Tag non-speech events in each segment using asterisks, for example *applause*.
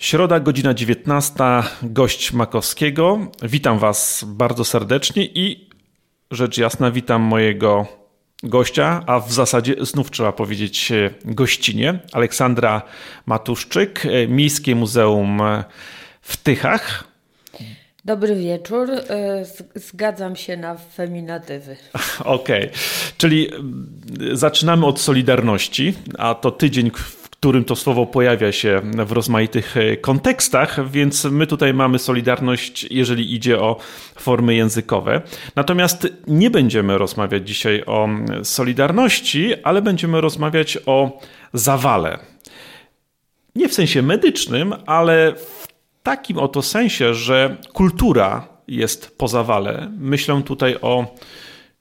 Środa, godzina 19, gość Makowskiego. Witam Was bardzo serdecznie i rzecz jasna, witam mojego gościa, a w zasadzie znów trzeba powiedzieć gościnie, Aleksandra Matuszczyk, Miejskie Muzeum w Tychach. Dobry wieczór. Zgadzam się na feminatywy. *laughs* Okej, okay. czyli zaczynamy od Solidarności, a to tydzień, którym to słowo pojawia się w rozmaitych e, kontekstach, więc my tutaj mamy solidarność, jeżeli idzie o formy językowe. Natomiast nie będziemy rozmawiać dzisiaj o solidarności, ale będziemy rozmawiać o zawale. Nie w sensie medycznym, ale w takim oto sensie, że kultura jest po zawale. Myślę tutaj o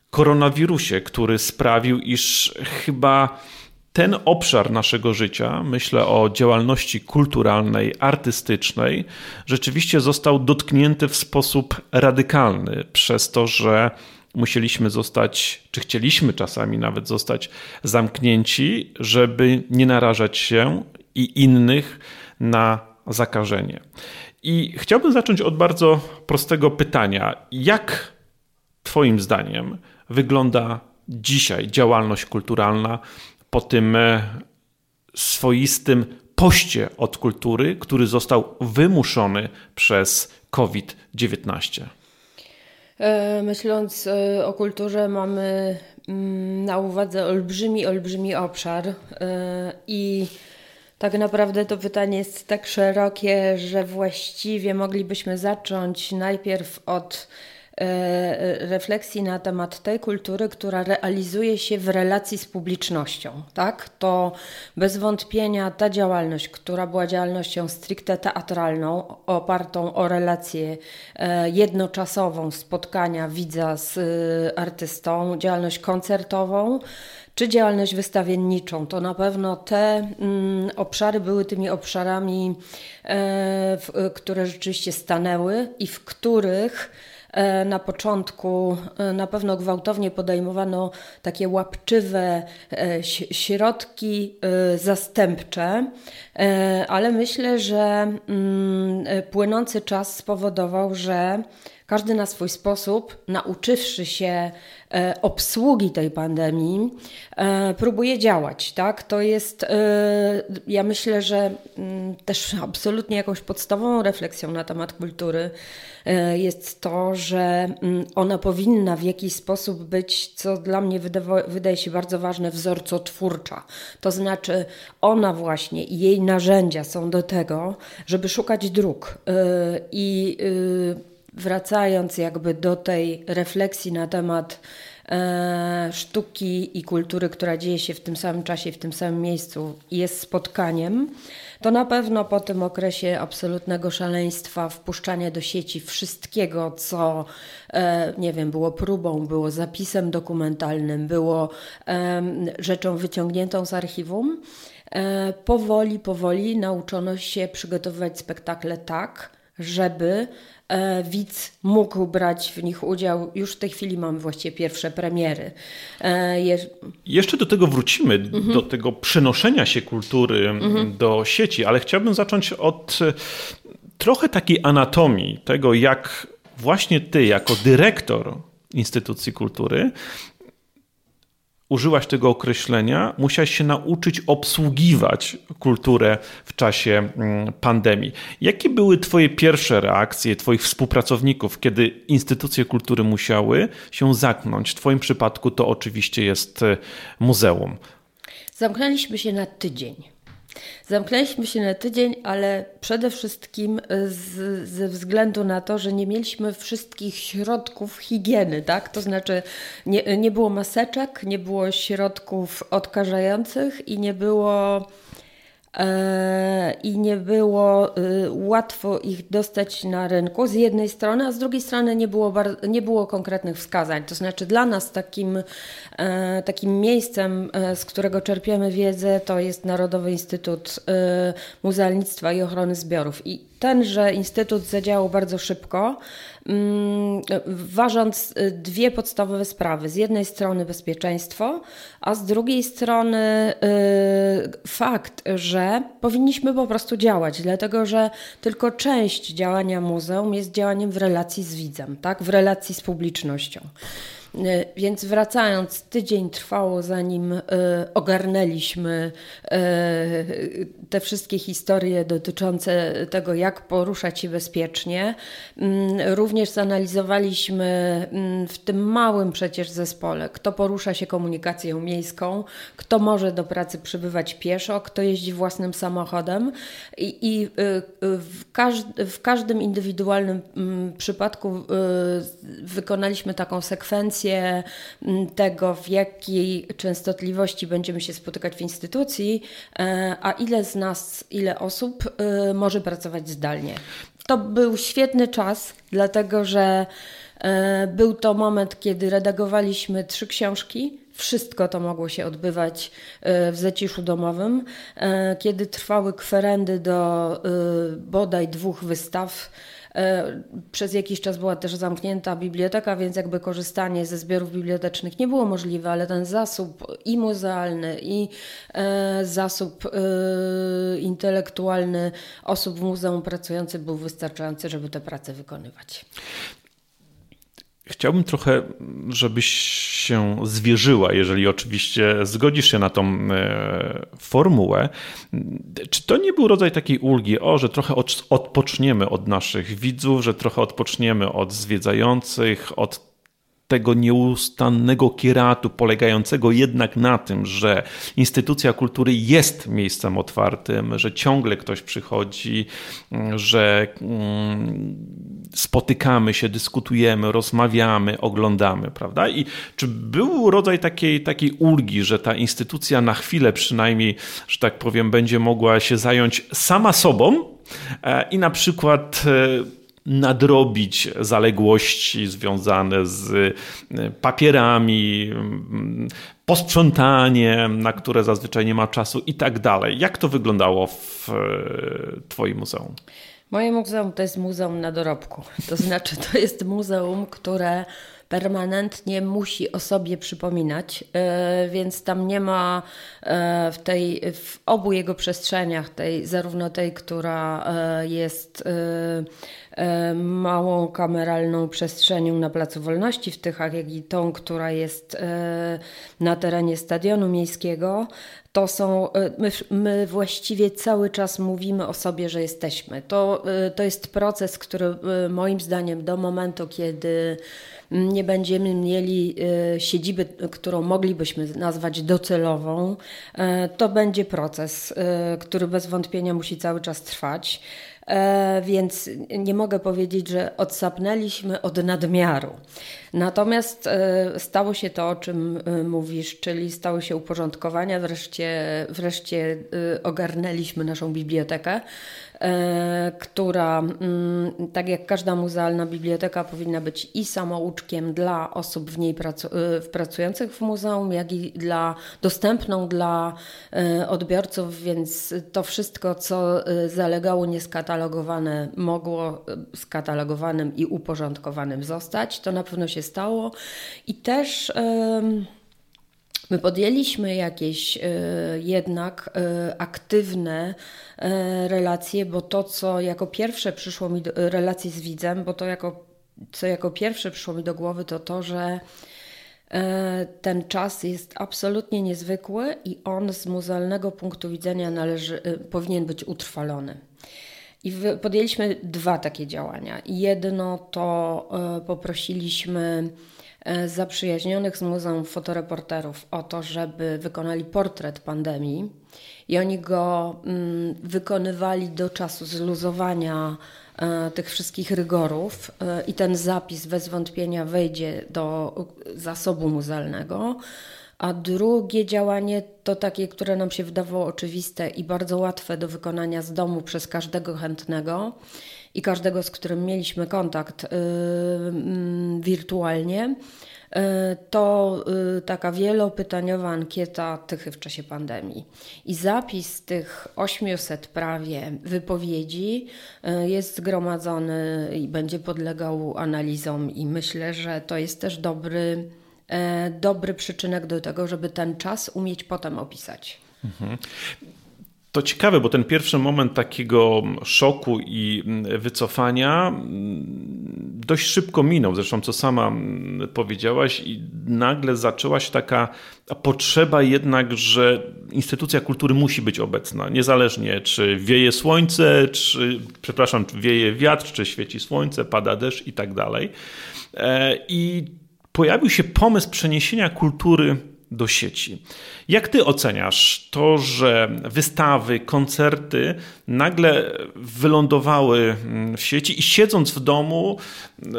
koronawirusie, który sprawił, iż chyba ten obszar naszego życia, myślę o działalności kulturalnej, artystycznej, rzeczywiście został dotknięty w sposób radykalny przez to, że musieliśmy zostać, czy chcieliśmy czasami nawet zostać zamknięci, żeby nie narażać się i innych na zakażenie. I chciałbym zacząć od bardzo prostego pytania: jak Twoim zdaniem wygląda dzisiaj działalność kulturalna po tym e, swoistym poście od kultury, który został wymuszony przez COVID-19? E, myśląc e, o kulturze, mamy mm, na uwadze olbrzymi, olbrzymi obszar i tak naprawdę to pytanie jest tak szerokie, że właściwie moglibyśmy zacząć najpierw od refleksji na temat tej kultury, która realizuje się w relacji z publicznością. Tak? To bez wątpienia ta działalność, która była działalnością stricte teatralną, opartą o relację e, jednoczasową spotkania widza z e, artystą, działalność koncertową, czy działalność wystawienniczą. To na pewno te mm, obszary były tymi obszarami, e, w, które rzeczywiście stanęły i w których E, na początku e, na pewno gwałtownie podejmowano takie łapczywe e, środki zastępcze, ale myślę, że mm, płynący czas spowodował, że każdy na swój sposób, nauczywszy się obsługi tej pandemii, próbuje działać. Tak? To jest, ja myślę, że mm, też absolutnie jakąś podstawową refleksją na temat kultury E, jest to, że mm, ona powinna w jakiś sposób być, co dla mnie wydaje się bardzo ważne, wzorcotwórcza. To znaczy, ona właśnie i jej narzędzia są do tego, żeby szukać dróg e, i e, wracając jakby do tej refleksji na temat sztuki i kultury, która dzieje się w tym samym czasie, w tym samym miejscu, jest spotkaniem to na pewno po tym okresie absolutnego szaleństwa, wpuszczania do sieci wszystkiego, co e, nie wiem, było próbą, było zapisem dokumentalnym, było rzeczą wyciągniętą z archiwum, e, powoli, powoli nauczono się przygotowywać spektakle tak, żeby e, widz mógł brać w nich udział. Już w tej chwili mamy właściwie pierwsze premiery. E, je... Jeszcze do tego wrócimy, mhm. do tego przenoszenia się kultury mhm. do sieci, ale chciałbym zacząć od e, trochę takiej anatomii tego, jak właśnie ty, jako dyrektor instytucji kultury, użyłaś tego określenia, musiałaś się nauczyć obsługiwać kulturę w czasie mm, pandemii. Jakie były Twoje pierwsze reakcje, Twoich współpracowników, kiedy instytucje kultury musiały się zamknąć? W Twoim przypadku to oczywiście jest e, muzeum. Zamknęliśmy się na tydzień. Zamknęliśmy się na tydzień, ale przede wszystkim z, ze względu na to, że nie mieliśmy wszystkich środków higieny, tak? To znaczy nie, nie było maseczek, nie było środków odkażających i nie było E, i nie było y, łatwo ich dostać na rynku z jednej strony, a z drugiej strony nie było, nie było konkretnych wskazań. To znaczy dla nas takim, e, takim miejscem, e, z którego czerpiemy wiedzę, to jest Narodowy Instytut Muzealnictwa i Ochrony Zbiorów. I tenże instytut zadziałał bardzo szybko, ważąc y, dwie podstawowe sprawy. Z jednej strony bezpieczeństwo, a z drugiej strony y, fakt, że powinniśmy po prostu działać, dlatego że tylko część działania muzeum jest działaniem w relacji z widzem, tak? w relacji z publicznością. E, więc wracając, tydzień trwało zanim e, ogarnęliśmy e, te wszystkie historie dotyczące tego, jak poruszać się bezpiecznie. Mm, również zanalizowaliśmy mm, w tym małym przecież zespole, kto porusza się komunikacją miejską, kto może do pracy przybywać pieszo, kto jeździ własnym samochodem i, w każdym indywidualnym mm, przypadku wykonaliśmy taką sekwencję, Mm, tego, w jakiej częstotliwości będziemy się spotykać w instytucji, e, a ile z nas, ile osób e, może pracować zdalnie. To był świetny czas, dlatego że e, był to moment, kiedy redagowaliśmy trzy książki. Wszystko to mogło się odbywać w zaciszu domowym, kiedy trwały kwerendy do bodaj dwóch wystaw przez jakiś czas była też zamknięta biblioteka, więc jakby korzystanie ze zbiorów bibliotecznych nie było możliwe, ale ten zasób i muzealny, i e, zasób e, intelektualny osób w muzeum pracujących był wystarczający, żeby te prace wykonywać. Chciałbym trochę, żebyś się zwierzyła, jeżeli oczywiście zgodzisz się na tą e, formułę. Czy to nie był rodzaj takiej ulgi, o, że trochę odpoczniemy od naszych widzów, że trochę odpoczniemy od zwiedzających, od tego nieustannego kieratu, polegającego jednak na tym, że instytucja kultury jest miejscem otwartym, że ciągle ktoś przychodzi, że mm, spotykamy się, dyskutujemy, rozmawiamy, oglądamy, prawda? I czy był rodzaj takiej, takiej ulgi, że ta instytucja na chwilę przynajmniej, że tak powiem, będzie mogła się zająć sama sobą e, i na przykład e, nadrobić zaległości związane z e, papierami, mm, posprzątaniem, na które zazwyczaj nie ma czasu i tak dalej. Jak to wyglądało w Twoim muzeum? Moje muzeum to jest muzeum na dorobku. To znaczy, to jest muzeum, które permanentnie musi o sobie przypominać, e, więc tam nie ma w, tej, w obu jego przestrzeniach, tej, zarówno tej, która jest E, małą kameralną przestrzenią na Placu Wolności w Tychach, jak i tą, która jest e, na terenie Stadionu Miejskiego, to są, e, my, my, właściwie cały czas mówimy o sobie, że jesteśmy. To, to jest proces, który moim zdaniem do momentu, kiedy nie będziemy mieli siedziby, którą moglibyśmy nazwać docelową, to będzie proces, który bez wątpienia musi cały czas trwać. E, więc nie mogę powiedzieć, że odsapnęliśmy od nadmiaru. Natomiast e, stało się to, o czym e, mówisz, czyli stało się uporządkowania, wreszcie, wreszcie ogarnęliśmy naszą bibliotekę. E, która, mm, tak jak każda muzealna biblioteka, powinna być i samouczkiem dla osób w niej pracu e, pracujących w muzeum, jak i dla, dostępną dla e, odbiorców, więc to wszystko, co zalegało nieskatalogowane, mogło skatalogowanym i uporządkowanym zostać. To na pewno się stało i też. My podjęliśmy jakieś y, jednak y, aktywne y, relacje, bo to, co jako pierwsze przyszło mi do relacji z widzem, bo to jako, co jako pierwsze przyszło mi do głowy, to to, że ten czas jest absolutnie niezwykły i on z muzealnego punktu widzenia należy, powinien być utrwalony. I podjęliśmy dwa takie działania. Jedno to poprosiliśmy E, zaprzyjaźnionych z Muzeum Fotoreporterów o to, żeby wykonali portret pandemii i oni go mm, wykonywali do czasu zluzowania e, tych wszystkich rygorów e, i ten zapis bez wątpienia wejdzie do zasobu muzealnego. A drugie działanie to takie, które nam się wydawało oczywiste i bardzo łatwe do wykonania z domu przez każdego chętnego i każdego, z którym mieliśmy kontakt yy, yy, wirtualnie, yy, to y, taka wielopytaniowa ankieta Tychy w czasie pandemii. I zapis tych 800 prawie wypowiedzi y, jest zgromadzony i będzie podlegał analizom, i myślę, że to jest też dobry, dobry przyczynek do tego, żeby ten czas umieć potem opisać. Mhm. to ciekawe, bo ten pierwszy moment takiego szoku i wycofania mm, dość szybko minął. Zresztą, co sama mm, powiedziałaś, i nagle zaczęła się taka potrzeba jednak, że instytucja kultury musi być obecna. Niezależnie, czy wieje słońce, czy, przepraszam, czy wieje wiatr, czy świeci słońce, pada deszcz i tak dalej. E, I pojawił się pomysł przeniesienia kultury do sieci. Jak ty oceniasz to, że wystawy, koncerty nagle wylądowały mm, w sieci i siedząc w domu e,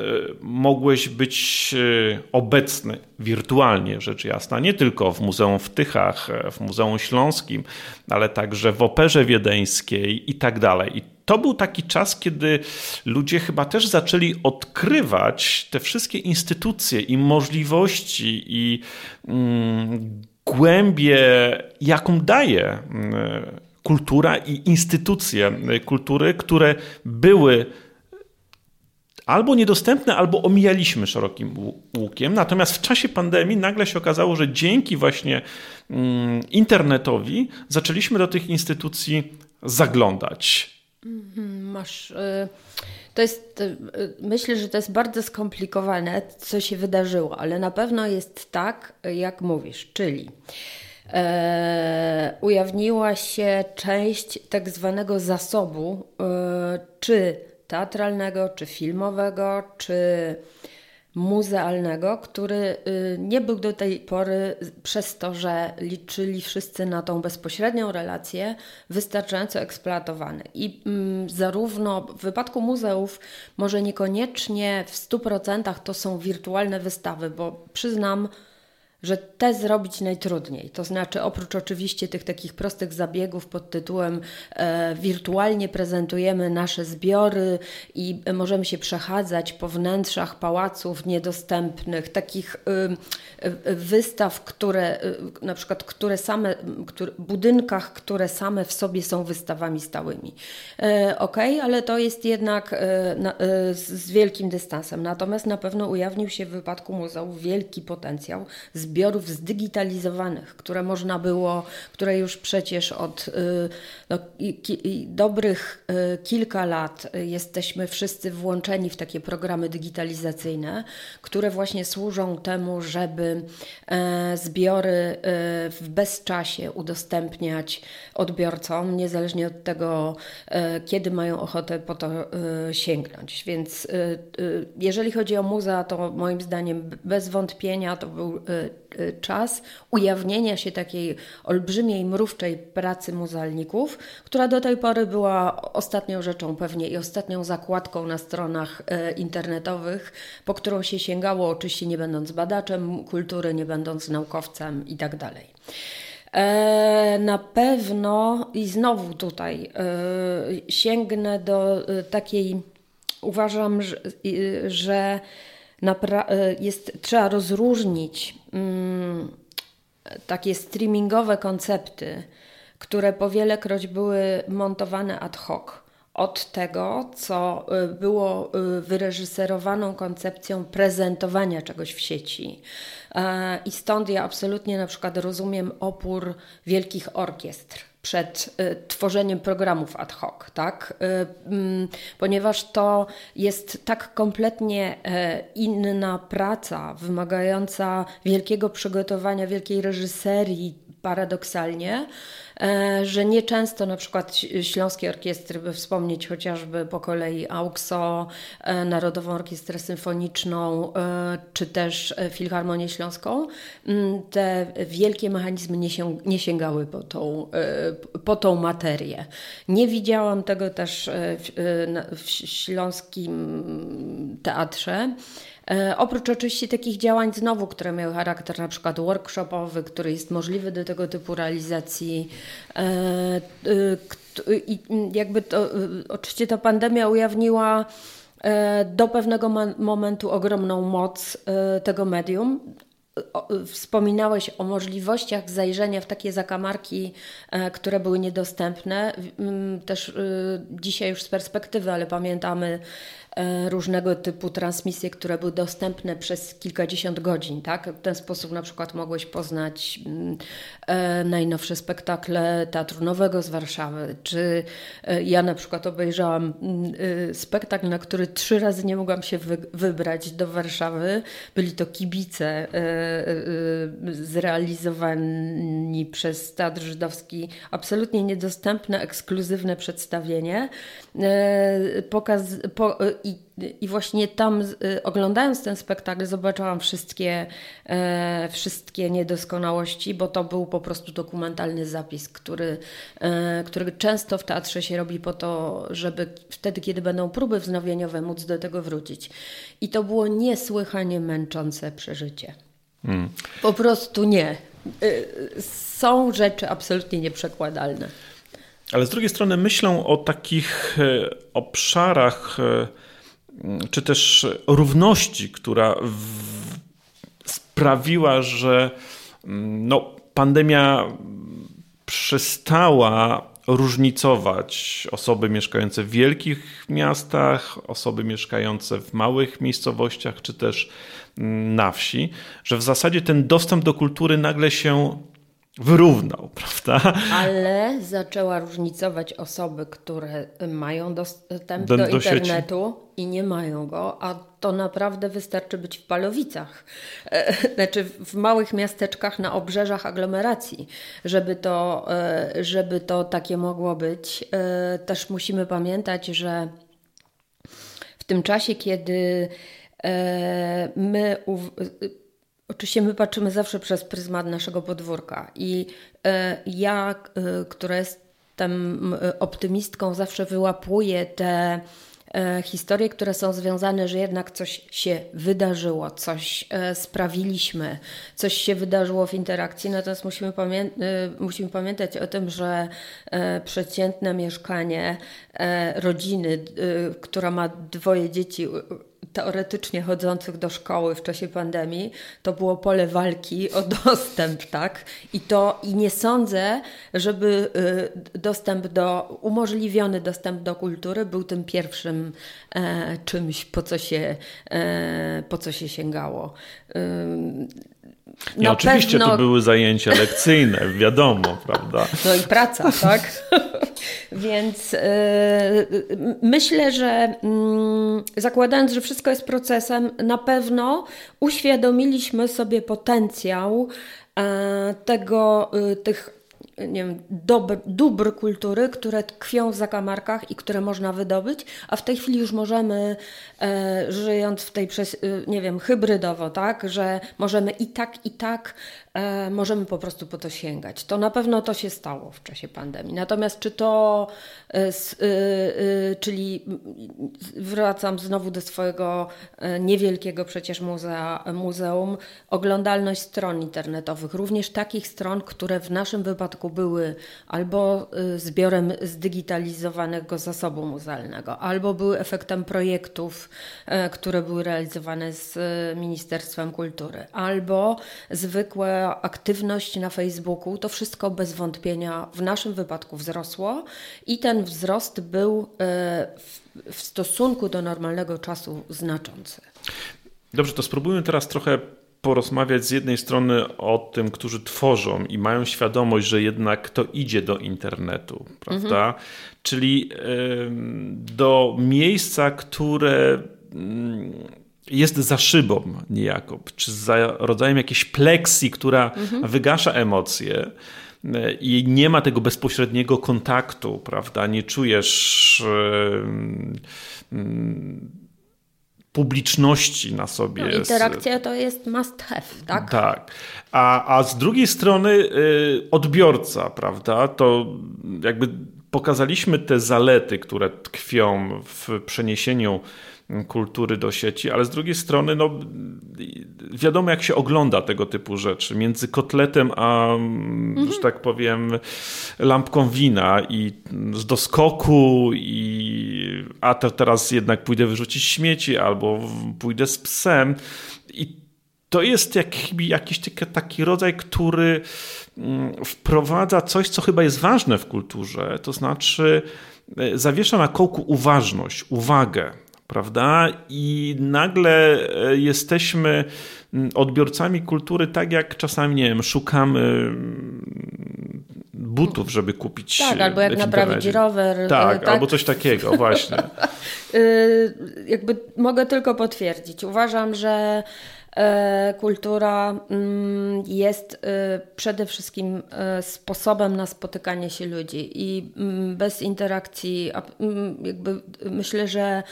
mogłeś być e, obecny wirtualnie, rzecz jasna, nie tylko w Muzeum w Tychach, w Muzeum Śląskim, ale także w Operze Wiedeńskiej i tak dalej. To był taki czas, kiedy ludzie chyba też zaczęli odkrywać te wszystkie instytucje i możliwości i mm, głębię, jaką daje mm, kultura i instytucje kultury, które były albo niedostępne, albo omijaliśmy szerokim łukiem. Natomiast w czasie pandemii nagle się okazało, że dzięki właśnie mm, internetowi zaczęliśmy do tych instytucji zaglądać. Mhm, masz. Y, to jest, y, myślę, że to jest bardzo skomplikowane, co się wydarzyło, ale na pewno jest tak, jak mówisz, czyli e, ujawniła się część tak zwanego zasobu, e, czy teatralnego, czy filmowego, czy muzealnego, który y, nie był do tej pory przez to, że liczyli wszyscy na tą bezpośrednią relację, wystarczająco eksploatowany. I mm, zarówno w wypadku muzeów, może niekoniecznie w 100% to są wirtualne wystawy, bo przyznam, że te zrobić najtrudniej. To znaczy, oprócz oczywiście tych takich prostych zabiegów pod tytułem e, wirtualnie prezentujemy nasze zbiory i możemy się przechadzać po wnętrzach pałaców niedostępnych, takich y, y, wystaw, które y, na przykład, które same, które, budynkach, które same w sobie są wystawami stałymi. E, ok, ale to jest jednak e, na, e, z wielkim dystansem. Natomiast na pewno ujawnił się w wypadku muzeum wielki potencjał zbiorów zdigitalizowanych, które można było, które już przecież od y, no, dobrych y, kilka lat jesteśmy wszyscy włączeni w takie programy digitalizacyjne, które właśnie służą temu, żeby e, zbiory e, w bezczasie udostępniać odbiorcom, niezależnie od tego, e, kiedy mają ochotę po to sięgnąć. Więc jeżeli chodzi o muzea, to moim zdaniem bez wątpienia to był czas ujawnienia się takiej olbrzymiej, mrówczej pracy muzealników, która do tej pory była ostatnią rzeczą pewnie i ostatnią zakładką na stronach y, internetowych, po którą się sięgało, oczywiście nie będąc badaczem kultury, nie będąc naukowcem itd. Tak e, na pewno i znowu tutaj e, sięgnę do takiej, uważam, że jest, trzeba rozróżnić mm, takie streamingowe koncepty, które powielekroć były montowane ad hoc od tego, co y, było y, wyreżyserowaną koncepcją prezentowania czegoś w sieci. E, I stąd ja absolutnie na przykład rozumiem opór wielkich orkiestr przed y, tworzeniem programów ad hoc, tak? Y, ponieważ to jest tak kompletnie e, inna praca, wymagająca wielkiego przygotowania, wielkiej reżyserii, paradoksalnie, że nieczęsto na przykład Śląskie Orkiestry, by wspomnieć chociażby po kolei AUKSO, e, Narodową Orkiestrę Symfoniczną, e, czy też Filharmonię Śląską, te wielkie mechanizmy nie, sięg nie sięgały po tą, po tą materię. Nie widziałam tego też w, w Śląskim Teatrze. E, oprócz oczywiście takich działań znowu, które miały charakter na przykład workshopowy, który jest możliwy do tego typu realizacji. E, e, I jakby to, oczywiście ta pandemia ujawniła do pewnego momentu ogromną moc tego medium, wspominałeś o możliwościach zajrzenia w takie zakamarki, które były niedostępne. Też dzisiaj już z perspektywy, ale pamiętamy różnego typu transmisje, które były dostępne przez kilkadziesiąt godzin. Tak? W ten sposób na przykład mogłeś poznać mm, e, najnowsze spektakle Teatru Nowego z Warszawy. Czy e, ja na przykład obejrzałam mm, spektakl, na który trzy razy nie mogłam się wybrać do Warszawy. Byli to kibice zrealizowani przez Teatr Żydowski. Absolutnie niedostępne, ekskluzywne przedstawienie. Pokaz, po, i, I właśnie tam, y, oglądając ten spektakl, zobaczyłam wszystkie, e, wszystkie niedoskonałości, bo to był po prostu dokumentalny zapis, który, e, który często w teatrze się robi po to, żeby wtedy, kiedy będą próby wznowieniowe, móc do tego wrócić. I to było niesłychanie męczące przeżycie. Hmm. Po prostu nie. Są rzeczy absolutnie nieprzekładalne. Ale z drugiej strony myślą o takich e, obszarach, e, czy też równości, która sprawiła, że no, pandemia przestała różnicować osoby mieszkające w wielkich miastach, osoby mieszkające w małych miejscowościach, czy też na wsi, że w zasadzie ten dostęp do kultury nagle się wyrównał, prawda? Ale zaczęła różnicować osoby, które mają dostęp do, do internetu i nie mają go, a to naprawdę wystarczy być w Palowicach, e, znaczy w małych miasteczkach na obrzeżach aglomeracji, żeby to, e, żeby to takie mogło być. E, też musimy pamiętać, że w tym czasie, kiedy my Oczywiście my patrzymy zawsze przez pryzmat naszego podwórka i e, ja, e, która jestem optymistką, zawsze wyłapuję te e, historie, które są związane, że jednak coś się wydarzyło, coś sprawiliśmy, coś się wydarzyło w interakcji. Natomiast musimy, pamię musimy pamiętać o tym, że przeciętne mieszkanie rodziny, która ma dwoje dzieci, teoretycznie chodzących do szkoły w czasie pandemii, to było pole walki o dostęp, tak? I to i nie sądzę, żeby y, dostęp do, umożliwiony dostęp do kultury był tym pierwszym e, czymś, po co się, e, po co się sięgało. Nie, oczywiście pewno... to były zajęcia lekcyjne, *laughs* wiadomo, prawda? No i praca, *laughs* tak? Więc yy, myślę, że yy, zakładając, że wszystko jest procesem, na pewno uświadomiliśmy sobie potencjał yy, tego, y, tych nie wiem, dobr, dóbr kultury, które tkwią w zakamarkach i które można wydobyć, a w tej chwili już możemy, e, żyjąc w tej, przez, y, nie wiem, hybrydowo, tak, że możemy i tak, i tak e, możemy po prostu po to sięgać. To na pewno to się stało w czasie pandemii. Natomiast czy to, e, e, czyli wracam znowu do swojego niewielkiego przecież muzea, muzeum, oglądalność stron internetowych, również takich stron, które w naszym wypadku były albo zbiorem zdigitalizowanego zasobu muzealnego, albo były efektem projektów, które były realizowane z Ministerstwem Kultury, albo zwykłe aktywność na Facebooku, to wszystko bez wątpienia w naszym wypadku wzrosło i ten wzrost był e, w stosunku do normalnego czasu znaczący. Dobrze, to spróbujmy teraz trochę porozmawiać z jednej strony o tym, którzy tworzą i mają świadomość, że jednak to idzie do internetu, prawda? Mhm. Czyli do miejsca, które mm, jest za szybą niejako, czy za rodzajem jakiejś pleksji, która mhm. wygasza emocje e, i nie ma tego bezpośredniego kontaktu, prawda? Nie czujesz yy, publiczności na sobie. No, interakcja to jest must have, tak? Tak. A, a z drugiej strony yy, odbiorca, prawda? To jakby pokazaliśmy te zalety, które tkwią w przeniesieniu kultury do sieci, ale z drugiej strony, no, wiadomo, jak się ogląda tego typu rzeczy. Między kotletem a, mhm. że tak powiem, lampką wina i z doskoku, i a to teraz jednak pójdę wyrzucić śmieci, albo pójdę z psem. I to jest jak, jakiś taki rodzaj, który mm, wprowadza coś, co chyba jest ważne w kulturze, to znaczy e, zawiesza na kołku uważność, uwagę, prawda? I nagle e, jesteśmy odbiorcami kultury, tak jak czasami, nie wiem, szukamy mm, butów, żeby kupić. Tak, albo jak naprawić rower. Tak, tak, albo coś takiego, właśnie. *laughs* Jakby mogę tylko potwierdzić. Uważam, że E, kultura mm, jest e, przede wszystkim e, sposobem na spotykanie się ludzi i mm, bez interakcji, mm, jakby myślę, że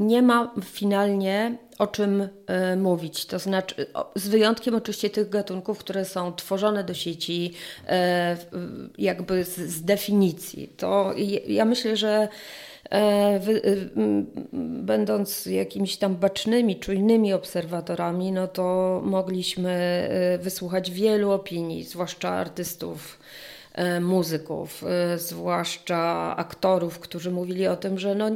nie ma finalnie o czym mówić. To znaczy, z wyjątkiem oczywiście tych gatunków, które są tworzone do sieci, jakby z definicji. To ja myślę, że E, będąc jakimiś tam bacznymi, czujnymi obserwatorami, no to mogliśmy e, wysłuchać wielu opinii, zwłaszcza artystów, e, muzyków, zwłaszcza aktorów, którzy mówili o tym, że no,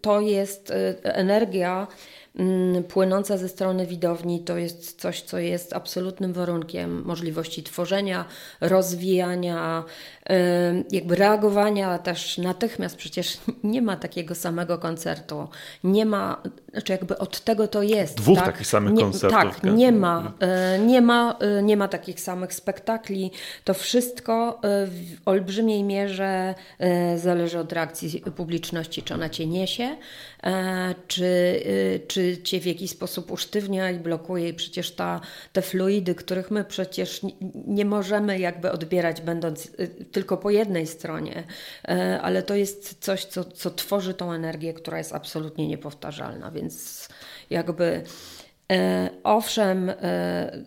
to jest energia płynąca ze strony widowni to jest coś, co jest absolutnym warunkiem możliwości tworzenia, rozwijania, jakby reagowania też natychmiast. Przecież nie ma takiego samego koncertu. Nie ma, znaczy jakby od tego to jest. Dwóch tak? takich samych nie, koncertów. Tak, nie ma, e, nie, ma, e, nie ma takich samych spektakli. To wszystko e, w olbrzymiej mierze zależy od reakcji publiczności, czy ona cię niesie, czy, czy cię w jakiś sposób usztywnia i blokuje. I przecież ta, te fluidy, których my przecież nie, nie możemy jakby odbierać, będąc tylko po jednej stronie, ale to jest coś, co, co tworzy tą energię, która jest absolutnie niepowtarzalna. Więc jakby e, owszem, e,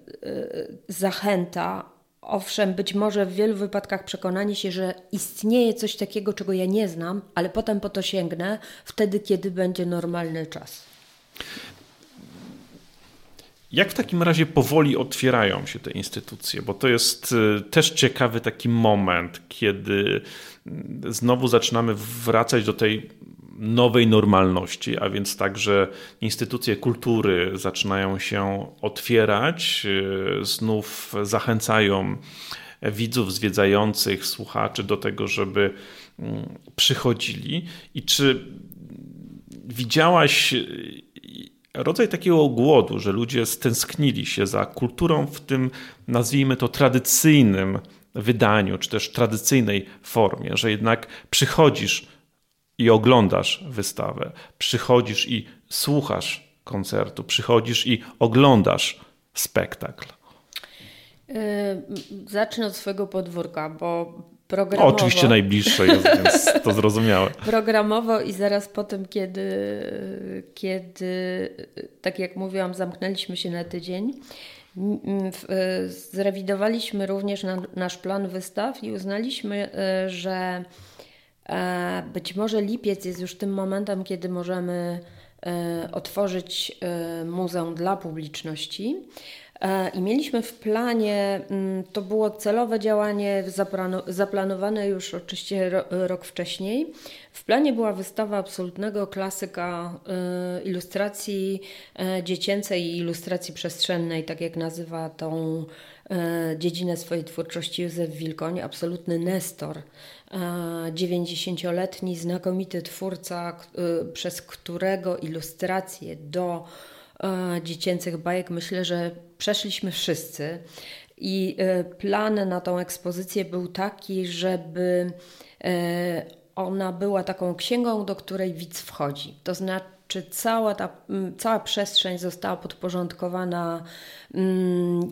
zachęta Owszem, być może w wielu wypadkach przekonanie się, że istnieje coś takiego, czego ja nie znam, ale potem po to sięgnę wtedy, kiedy będzie normalny czas. Jak w takim razie powoli otwierają się te instytucje? Bo to jest też ciekawy taki moment, kiedy y, znowu zaczynamy wracać do tej nowej normalności, a więc także instytucje kultury zaczynają się otwierać, y, znów zachęcają widzów, zwiedzających, słuchaczy do tego, żeby mm, przychodzili. I czy widziałaś rodzaj takiego głodu, że ludzie stęsknili się za kulturą w tym, nazwijmy to, tradycyjnym wydaniu, czy też tradycyjnej formie, że jednak przychodzisz i oglądasz wystawę, przychodzisz i słuchasz koncertu, przychodzisz i oglądasz spektakl. Yy, zacznę od swojego podwórka, bo programowo. Oczywiście najbliższe jest, więc to zrozumiałe. *laughs* Programowo i zaraz po tym, kiedy, kiedy, tak jak mówiłam, zamknęliśmy się na tydzień, zrewidowaliśmy również nasz plan wystaw i uznaliśmy, e, że być może lipiec jest już tym momentem, kiedy możemy e, otworzyć muzeum dla publiczności. E, I mieliśmy w planie, mm, to było celowe działanie zaplanowane już oczywiście rok wcześniej. W planie była wystawa absolutnego klasyka e, ilustracji e, dziecięcej i ilustracji przestrzennej, tak jak nazywa tą dziedzinę swojej twórczości Józef Wilkoń, absolutny nestor. 90-letni, znakomity twórca, przez którego ilustracje do dziecięcych bajek myślę, że przeszliśmy wszyscy. I e, plan na tą ekspozycję był taki, żeby e, ona była taką księgą, do której widz wchodzi. To znaczy, cała ta cała przestrzeń została podporządkowana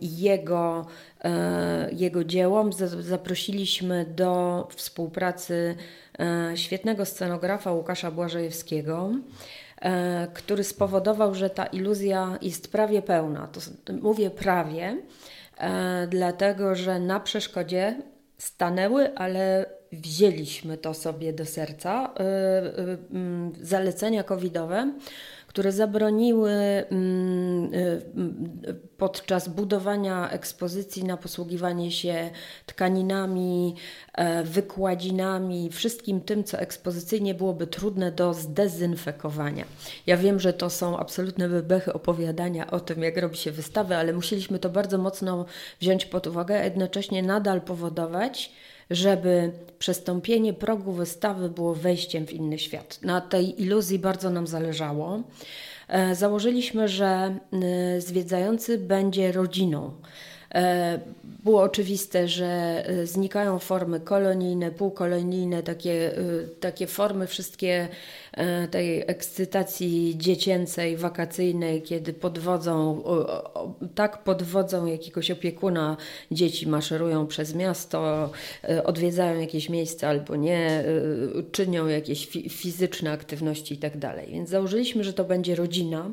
jego, e, jego dziełom. Zaprosiliśmy do współpracy świetnego scenografa Łukasza Błażejewskiego. E, który spowodował, że ta iluzja jest prawie pełna. To mówię prawie, e, dlatego że na przeszkodzie stanęły, ale wzięliśmy to sobie do serca. E, zalecenia covidowe, które zabroniły mm, podczas budowania ekspozycji na posługiwanie się tkaninami, wykładzinami, wszystkim tym, co ekspozycyjnie byłoby trudne do zdezynfekowania. Ja wiem, że to są absolutne bebechy opowiadania o tym, jak robi się wystawy, ale musieliśmy to bardzo mocno wziąć pod uwagę, a jednocześnie nadal powodować, żeby przestąpienie progu wystawy było wejściem w inny świat. Na tej iluzji bardzo nam zależało. E, założyliśmy, że zwiedzający będzie rodziną. E, było oczywiste, że e, znikają formy kolonijne, półkolonijne, takie, takie formy wszystkie tej ekscytacji dziecięcej, wakacyjnej, kiedy podwodzą, tak podwodzą jakiegoś opiekuna, dzieci maszerują przez miasto, odwiedzają jakieś miejsca albo nie, czynią jakieś fizyczne aktywności i tak. Więc założyliśmy, że to będzie rodzina.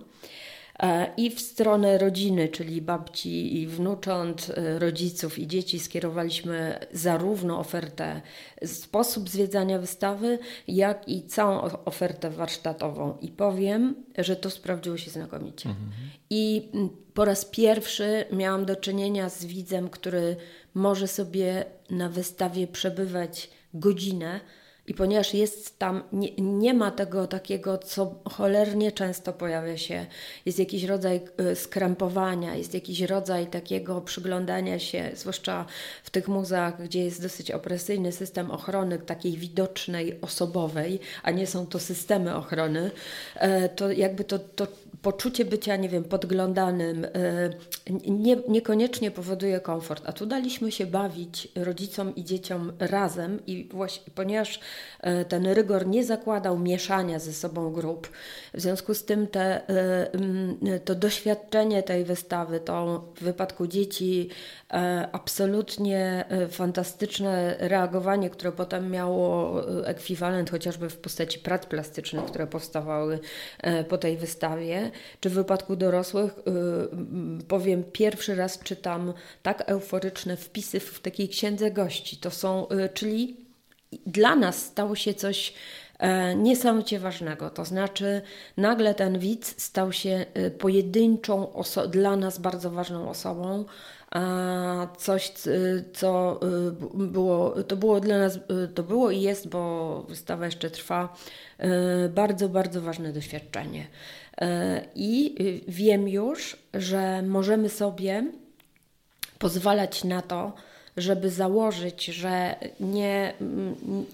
E, I w stronę rodziny, czyli babci i wnucząt, e, rodziców i dzieci, skierowaliśmy zarówno ofertę, sposób zwiedzania wystawy, jak i całą ofertę warsztatową. I powiem, że to sprawdziło się znakomicie. Mhm. I po raz pierwszy miałam do czynienia z widzem, który może sobie na wystawie przebywać godzinę i ponieważ jest tam, nie, nie, ma tego takiego, co cholernie często pojawia się, jest jakiś rodzaj y, skrępowania, jest jakiś rodzaj takiego przyglądania się, zwłaszcza w tych muzeach, gdzie jest dosyć opresyjny system ochrony, takiej widocznej, osobowej, a nie są to systemy ochrony, e, to jakby to, to poczucie bycia, nie wiem, podglądanym e, nie, niekoniecznie powoduje komfort. A tu daliśmy się bawić rodzicom i dzieciom razem i właśnie, ponieważ e, ten rygor nie zakładał mieszania ze sobą grup, w związku z tym te, e, to doświadczenie tej wystawy, to w wypadku dzieci absolutnie fantastyczne reagowanie, które potem miało ekwiwalent chociażby w postaci prac plastycznych, które powstawały po tej wystawie, czy w wypadku dorosłych, powiem, pierwszy raz czytam tak euforyczne wpisy w takiej księdze gości. To są, czyli dla nas stało się coś e, niesamowicie ważnego. To znaczy, nagle ten widz stał się pojedynczą, dla nas bardzo ważną osobą. A coś, y, co y, było, to było dla nas, to było i jest, bo wystawa jeszcze trwa, bardzo, bardzo ważne doświadczenie. I wiem już, że możemy sobie pozwalać na to, żeby założyć, że nie,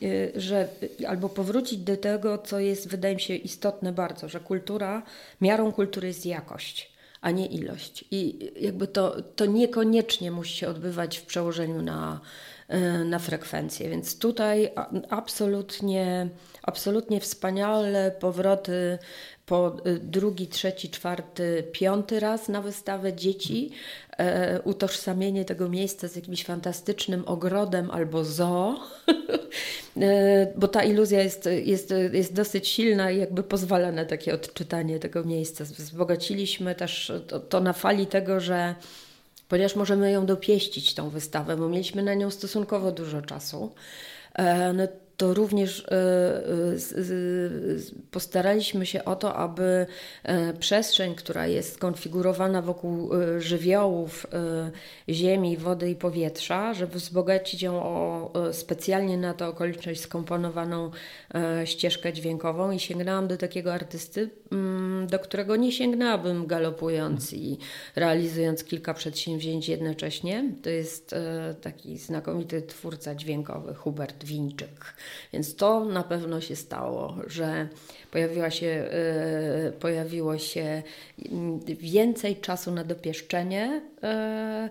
y, że albo powrócić do tego, co jest, wydaje mi się, istotne bardzo, że kultura, miarą kultury jest jakość, a nie ilość. I jakby to, to niekoniecznie musi się odbywać w przełożeniu na, na frekwencję. Więc tutaj absolutnie, absolutnie wspaniale powroty po y, drugi, trzeci, czwarty, piąty raz na wystawę dzieci, e, utożsamienie tego miejsca z jakimś fantastycznym ogrodem albo zoo, *laughs* e, bo ta iluzja jest, jest, jest dosyć silna i jakby pozwala na takie odczytanie tego miejsca. Wzbogaciliśmy też to, to na fali tego, że ponieważ możemy ją dopieścić, tą wystawę, bo mieliśmy na nią stosunkowo dużo czasu, e, no to również e, e, postaraliśmy się o to, aby e, przestrzeń, która jest skonfigurowana wokół żywiołów ziemi, wody i powietrza, żeby wzbogacić ją o specjalnie na to okoliczność skomponowaną ścieżkę dźwiękową i sięgnęłam do takiego artysty, mm, do którego nie sięgnęłabym galopując i realizując kilka przedsięwzięć jednocześnie. To jest taki znakomity twórca dźwiękowy Hubert Wińczyk. Więc to na pewno się stało, że pojawiła się, e, pojawiło się więcej czasu na dopieszczenie, e,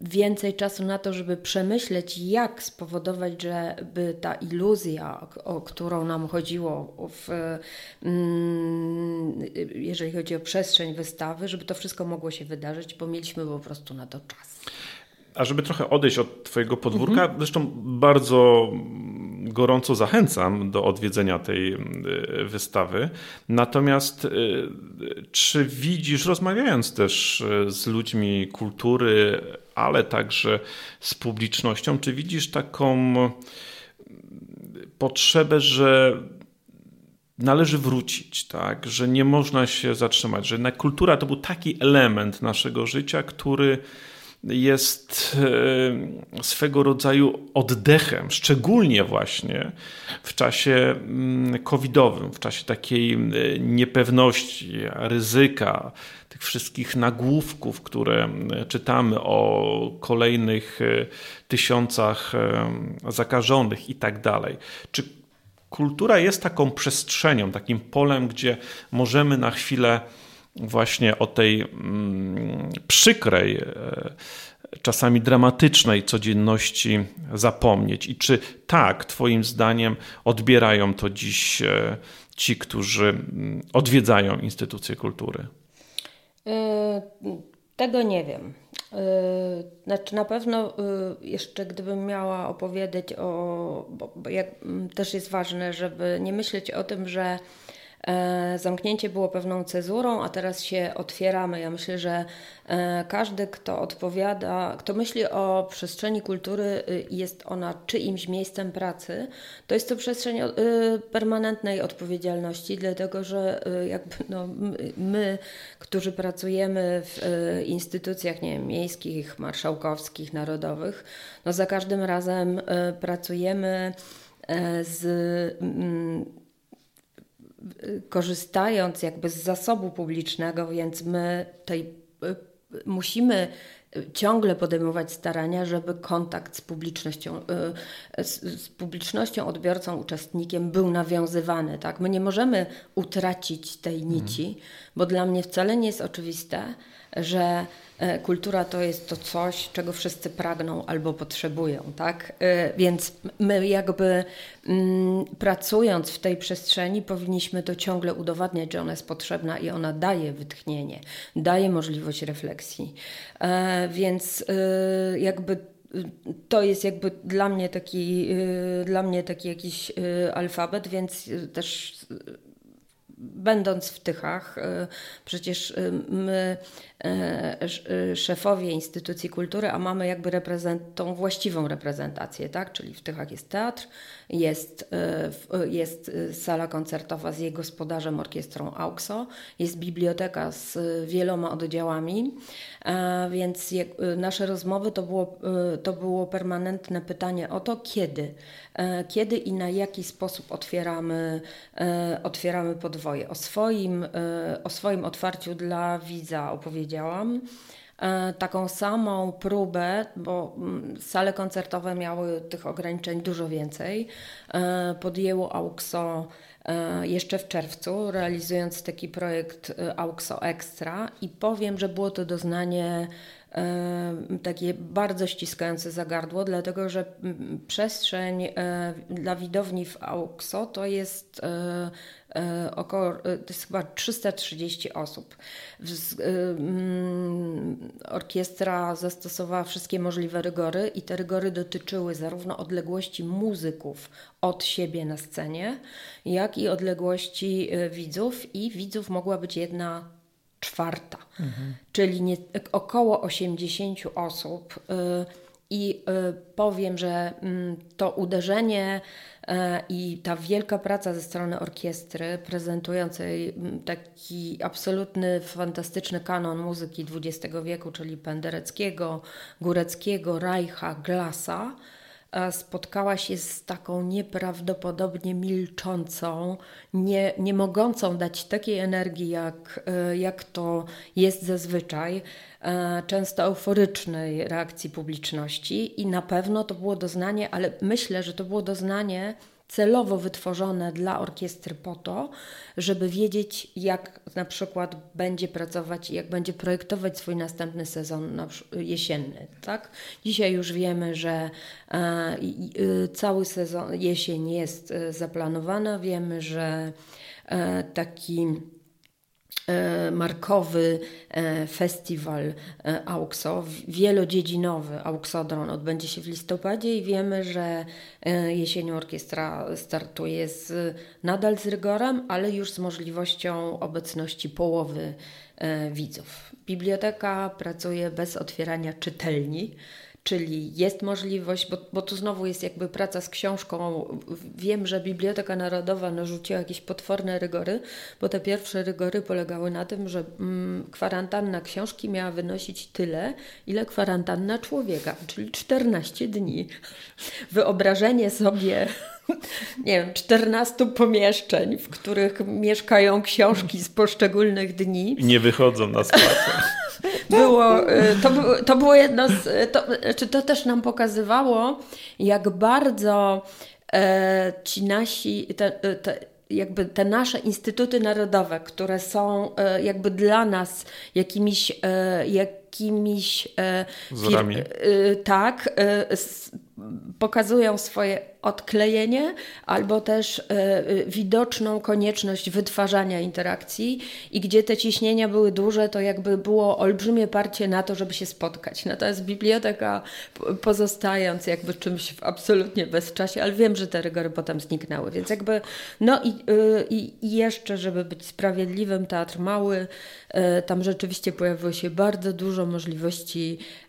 więcej czasu na to, żeby przemyśleć, jak spowodować, żeby ta iluzja, o którą nam chodziło, w, mm, jeżeli chodzi o przestrzeń wystawy, żeby to wszystko mogło się wydarzyć, bo mieliśmy po prostu na to czas. A żeby trochę odejść od Twojego podwórka, mhm. zresztą bardzo gorąco zachęcam do odwiedzenia tej e, wystawy. Natomiast e, czy widzisz, rozmawiając też e, z ludźmi kultury, ale także z publicznością, czy widzisz taką potrzebę, że należy wrócić, tak? że nie można się zatrzymać, że kultura to był taki element naszego życia, który jest e, swego rodzaju oddechem, szczególnie właśnie w czasie mm, covidowym, w czasie takiej e, niepewności, ryzyka, tych wszystkich nagłówków, które e, czytamy o kolejnych tysiącach zakażonych i tak dalej. Czy kultura jest taką przestrzenią, takim polem, gdzie możemy na chwilę właśnie o tej mm, przykrej, e, czasami dramatycznej codzienności zapomnieć. I czy tak, Twoim zdaniem, odbierają to dziś e, ci, którzy mm, odwiedzają instytucje kultury? E, tego nie wiem. Znaczy na pewno jeszcze gdybym miała opowiedzieć o, bo jak, też jest ważne, żeby nie myśleć o tym, że zamknięcie było pewną cezurą, a teraz się otwieramy. Ja myślę, że e, każdy, kto odpowiada, kto myśli o przestrzeni kultury, y, jest ona czyimś miejscem pracy, to jest to przestrzeń y, permanentnej odpowiedzialności, dlatego że y, jakby no, my, którzy pracujemy w instytucjach nie wiem, miejskich, marszałkowskich, narodowych, no za każdym razem pracujemy e, z korzystając jakby z zasobu publicznego, więc my tutaj y, musimy ciągle podejmować starania, żeby kontakt z publicznością, y, z, z, publicznością, odbiorcą, uczestnikiem był nawiązywany. Tak? My nie możemy utracić tej nici, mhm. bo dla mnie wcale nie jest oczywiste, że E, kultura to jest to coś, czego wszyscy pragną albo potrzebują, tak? E, więc my jakby mm, pracując w tej przestrzeni powinniśmy to ciągle udowadniać, że ona jest potrzebna i ona daje wytchnienie, daje możliwość refleksji. E, więc jakby to jest jakby dla mnie taki, dla mnie taki jakiś alfabet, więc też będąc w Tychach, przecież my E, e, szefowie instytucji kultury, a mamy jakby reprezent, tą właściwą reprezentację, tak? Czyli w Tychach jest teatr, jest, jest sala koncertowa z jej gospodarzem, orkiestrą AUXO, jest biblioteka z wieloma oddziałami, więc nasze rozmowy to było, to było permanentne pytanie o to, kiedy, kiedy i na jaki sposób otwieramy, otwieramy podwoje. O swoim, o swoim otwarciu dla widza opowiedzieć powiedziałam. E, taką samą próbę, bo mm, sale koncertowe miały tych ograniczeń dużo więcej, e, podjęło AUXO e, jeszcze w czerwcu, realizując taki projekt AUXO Extra. I powiem, że było to doznanie takie bardzo ściskające za gardło, dlatego że mm, przestrzeń dla widowni w AUXO to jest E, około, e, to jest chyba 330 osób. E, mm, orkiestra zastosowała wszystkie możliwe rygory i te rygory dotyczyły zarówno odległości muzyków od siebie na scenie, jak i odległości widzów i widzów mogła być jedna czwarta, mhm. czyli nie, około 80 osób. I powiem, że mm, to uderzenie E, I ta wielka praca ze strony orkiestry, prezentującej taki absolutny, fantastyczny kanon muzyki XX wieku, czyli Pendereckiego, Góreckiego, Reicha, Glasa, spotkała się z taką nieprawdopodobnie milczącą, nie, nie mogącą dać takiej energii, jak, e, jak to jest zazwyczaj, e, często euforycznej reakcji publiczności. I na pewno to było doznanie, ale myślę, że to było doznanie celowo wytworzone dla orkiestry po to, żeby wiedzieć, jak na przykład będzie pracować, jak będzie projektować swój następny sezon jesienny. Tak? Dzisiaj już wiemy, że e, cały sezon jesień jest e, zaplanowana, wiemy, że e, taki markowy e, festiwal e, AUXO, wielodziedzinowy AUXODRON odbędzie się w listopadzie i wiemy, że jesienią orkiestra startuje z, nadal z rygorem, ale już z możliwością obecności połowy widzów. Biblioteka pracuje bez otwierania czytelni, Czyli jest możliwość, bo, bo tu znowu jest jakby praca z książką. Wiem, że Biblioteka Narodowa narzuciła jakieś potworne rygory, bo te pierwsze rygory polegały na tym, że mm, kwarantanna książki miała wynosić tyle, ile kwarantanna człowieka, czyli 14 dni. Wyobrażenie sobie *laughs* nie wiem, 14 pomieszczeń, w których mieszkają książki z poszczególnych dni. Nie wychodzą na spacer. *laughs* Było, y, to, to było jedno z. To, znaczy to też nam pokazywało, jak bardzo e, ci nasi. Te, te, jakby te nasze instytuty narodowe, które są e, jakby dla nas jakimiś, e, jakimiś fir- tak, pokazują swoje odklejenie albo też widoczną konieczność wytwarzania interakcji i gdzie te ciśnienia były duże, to jakby było olbrzymie parcie na to, żeby się spotkać. Natomiast biblioteka pozostając jakby czymś w absolutnie bezczasie, ale wiem, że te rygory potem zniknęły, więc jakby no i, i jeszcze, żeby być sprawiedliwym, teatr mały, tam rzeczywiście pojawiło się bardzo dużo możliwości E,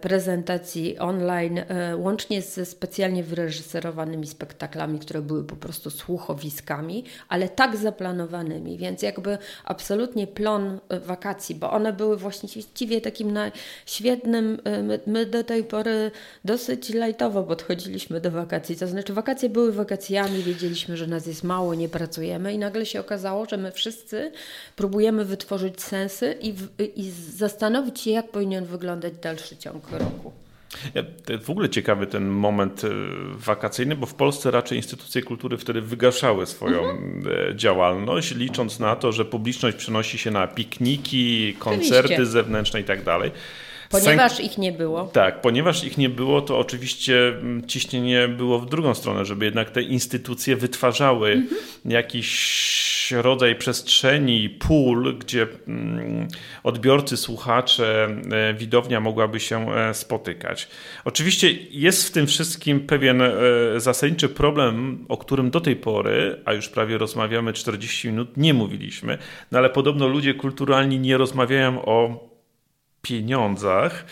prezentacji online, e, łącznie ze specjalnie wyreżyserowanymi spektaklami, które były po prostu słuchowiskami, ale tak zaplanowanymi, więc jakby absolutnie plon e, wakacji, bo one były właściwie takim świetnym, my, my do tej pory dosyć lajtowo podchodziliśmy do wakacji, to znaczy wakacje były wakacjami, wiedzieliśmy, że nas jest mało, nie pracujemy i nagle się okazało, że my wszyscy próbujemy wytworzyć sensy i, i zastanowić się, jak powinien wyglądać dalej dalszy ciąg roku. Ja, to jest w ogóle ciekawy ten moment e, wakacyjny, bo w Polsce raczej instytucje kultury wtedy wygaszały swoją mhm. E, działalność, licząc na to, że publiczność przenosi się na pikniki, koncerty Oczywiście. zewnętrzne i tak dalej. Ponieważ ich nie było. Tak, ponieważ ich nie było, to oczywiście mm, ciśnienie było w drugą stronę, żeby jednak te instytucje wytwarzały mhm. jakiś rodzaj przestrzeni, pól, gdzie mm, odbiorcy, słuchacze, e, widownia mogłaby się e, spotykać. Oczywiście jest w tym wszystkim pewien e, zasadniczy problem, o którym do tej pory, a już prawie rozmawiamy 40 minut, nie mówiliśmy, no ale podobno ludzie kulturalni nie rozmawiają o pieniądzach.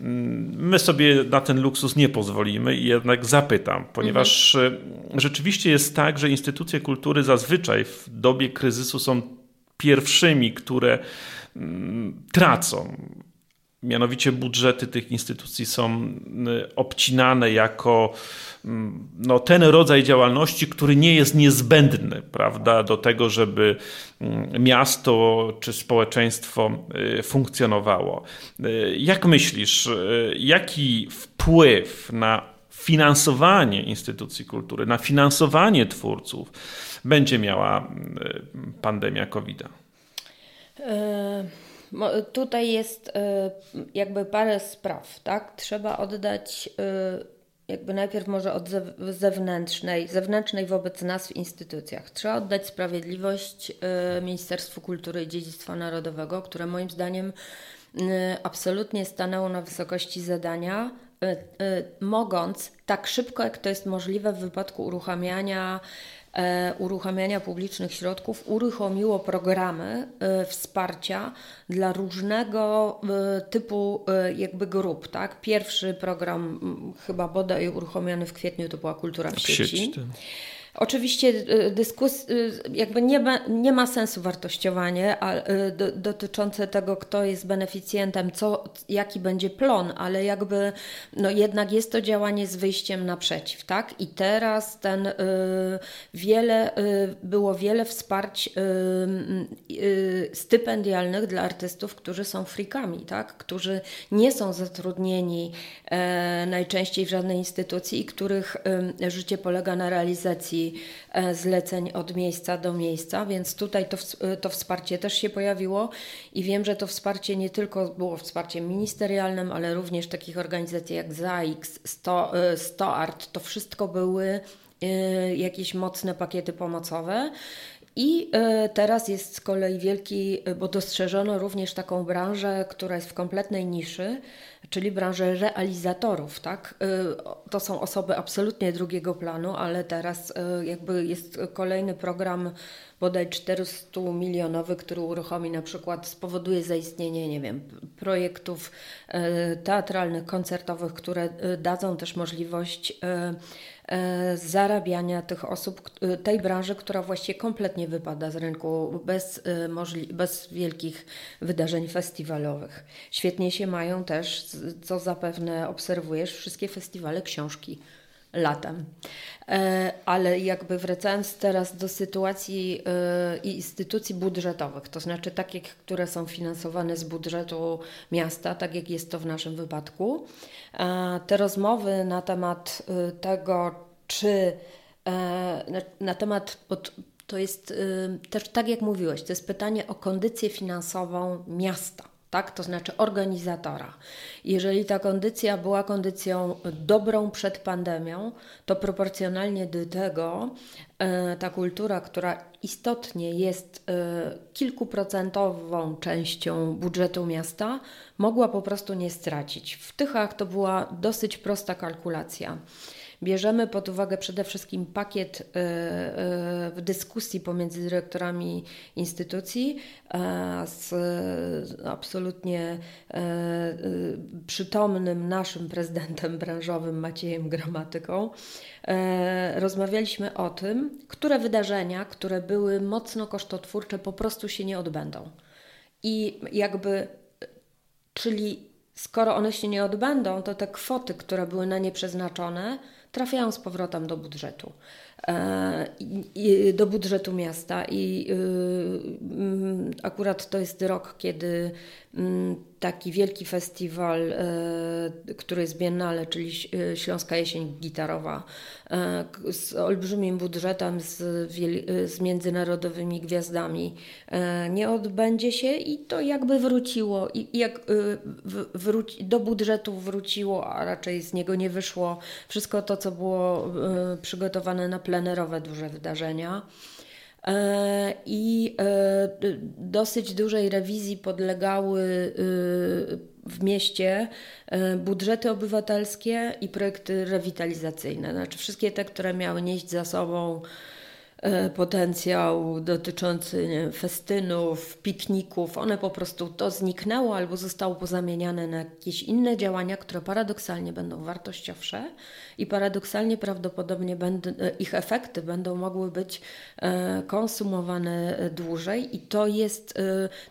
My sobie na ten luksus nie pozwolimy i jednak zapytam, ponieważ mhm. rzeczywiście jest tak, że instytucje kultury zazwyczaj w dobie kryzysu są pierwszymi, które mm, tracą. Mianowicie budżety tych instytucji są y, obcinane jako no, ten rodzaj działalności, który nie jest niezbędny prawda, do tego, żeby miasto czy społeczeństwo y, funkcjonowało. Y, jak myślisz, jaki wpływ na finansowanie instytucji kultury, na finansowanie twórców będzie miała pandemia COVID-a? Y Tutaj jest e, jakby parę spraw, tak? Trzeba oddać e, jakby najpierw może od zewnętrznej, zewnętrznej wobec nas w instytucjach. Trzeba oddać sprawiedliwość e, Ministerstwu Kultury i Dziedzictwa Narodowego, które moim zdaniem absolutnie stanęło na wysokości zadania, mogąc tak szybko, jak to jest możliwe w wypadku uruchamiania uruchamiania publicznych środków uruchomiło programy e, wsparcia dla różnego e, typu jakby grup. Tak? Pierwszy program chyba bodaj uruchomiony w kwietniu to była Kultura w sieci. sieć, tak. Oczywiście y, dyskus, y, jakby nie ma, nie ma sensu wartościowanie y, dotyczące tego, kto jest beneficjentem, co, jaki będzie plon, ale jakby no jednak jest to działanie z wyjściem naprzeciw, tak? I teraz ten y, wiele, y, było wiele wsparć y, stypendialnych dla artystów, którzy są frikami, tak? Którzy nie są zatrudnieni e, najczęściej w żadnej instytucji i których życie polega na realizacji E, zleceń od miejsca do miejsca, więc tutaj to, e, to wsparcie też się pojawiło i wiem, że to wsparcie nie tylko było wsparciem ministerialnym, ale również takich organizacji jak ZAIX, 100, 100 Art, to wszystko były e, jakieś mocne pakiety pomocowe. I teraz jest z kolei wielki, bo dostrzeżono również taką branżę, która jest w kompletnej niszy, czyli branżę realizatorów, tak? To są osoby absolutnie drugiego planu, ale teraz jakby jest kolejny program bodaj 400 milionowy, który uruchomi na przykład, spowoduje zaistnienie, nie wiem, projektów e, teatralnych, koncertowych, które dadzą też możliwość zarabiania tych osób, tej branży, która właściwie kompletnie wypada z rynku bez, bez wielkich wydarzeń festiwalowych. Świetnie się mają też, co zapewne obserwujesz, wszystkie festiwale książki latem. E, ale jakby wracając teraz do sytuacji e, i instytucji budżetowych, to znaczy takich, które są finansowane z budżetu miasta, tak jak jest to w naszym wypadku, e, te rozmowy na temat tego, czy na temat, to jest też tak jak mówiłeś, to jest pytanie o kondycję finansową miasta tak? to znaczy organizatora. Jeżeli ta kondycja była kondycją dobrą przed pandemią, to proporcjonalnie do tego e, ta kultura, która istotnie jest e, kilkuprocentową częścią budżetu miasta, mogła po prostu nie stracić. W Tychach to była dosyć prosta kalkulacja. Bierzemy pod uwagę przede wszystkim pakiet e, e, dyskusji pomiędzy dyrektorami instytucji e, z absolutnie przytomnym naszym prezydentem *laughs* branżowym Maciejem Gramatyką. Rozmawialiśmy o tym, które wydarzenia, które były mocno kosztotwórcze, po prostu się nie odbędą. I jakby, czyli skoro one się nie odbędą, to te kwoty, które były na nie przeznaczone, trafiają z powrotem do budżetu, e, do budżetu miasta. I y, mm, akurat to jest rok, kiedy mm, taki wielki festiwal, e, który jest biennale, czyli e, Śląska Jesień Gitarowa, z olbrzymim budżetem, z, z międzynarodowymi gwiazdami, nie odbędzie się i to jakby wróciło, i jak do budżetu wróciło, a raczej z niego nie wyszło wszystko to, co było e, przygotowane na plenerowe duże wydarzenia. E, I e, dosyć dużej rewizji podlegały w mieście budżety obywatelskie i projekty rewitalizacyjne. Znaczy wszystkie te, które miały nieść za sobą potencjał dotyczący nie, festynów, pikników, one po prostu to zniknęło albo zostało pozamieniane na jakieś inne działania, które paradoksalnie będą wartościowsze i paradoksalnie prawdopodobnie będą, e, ich efekty będą mogły być e, konsumowane dłużej. I to jest,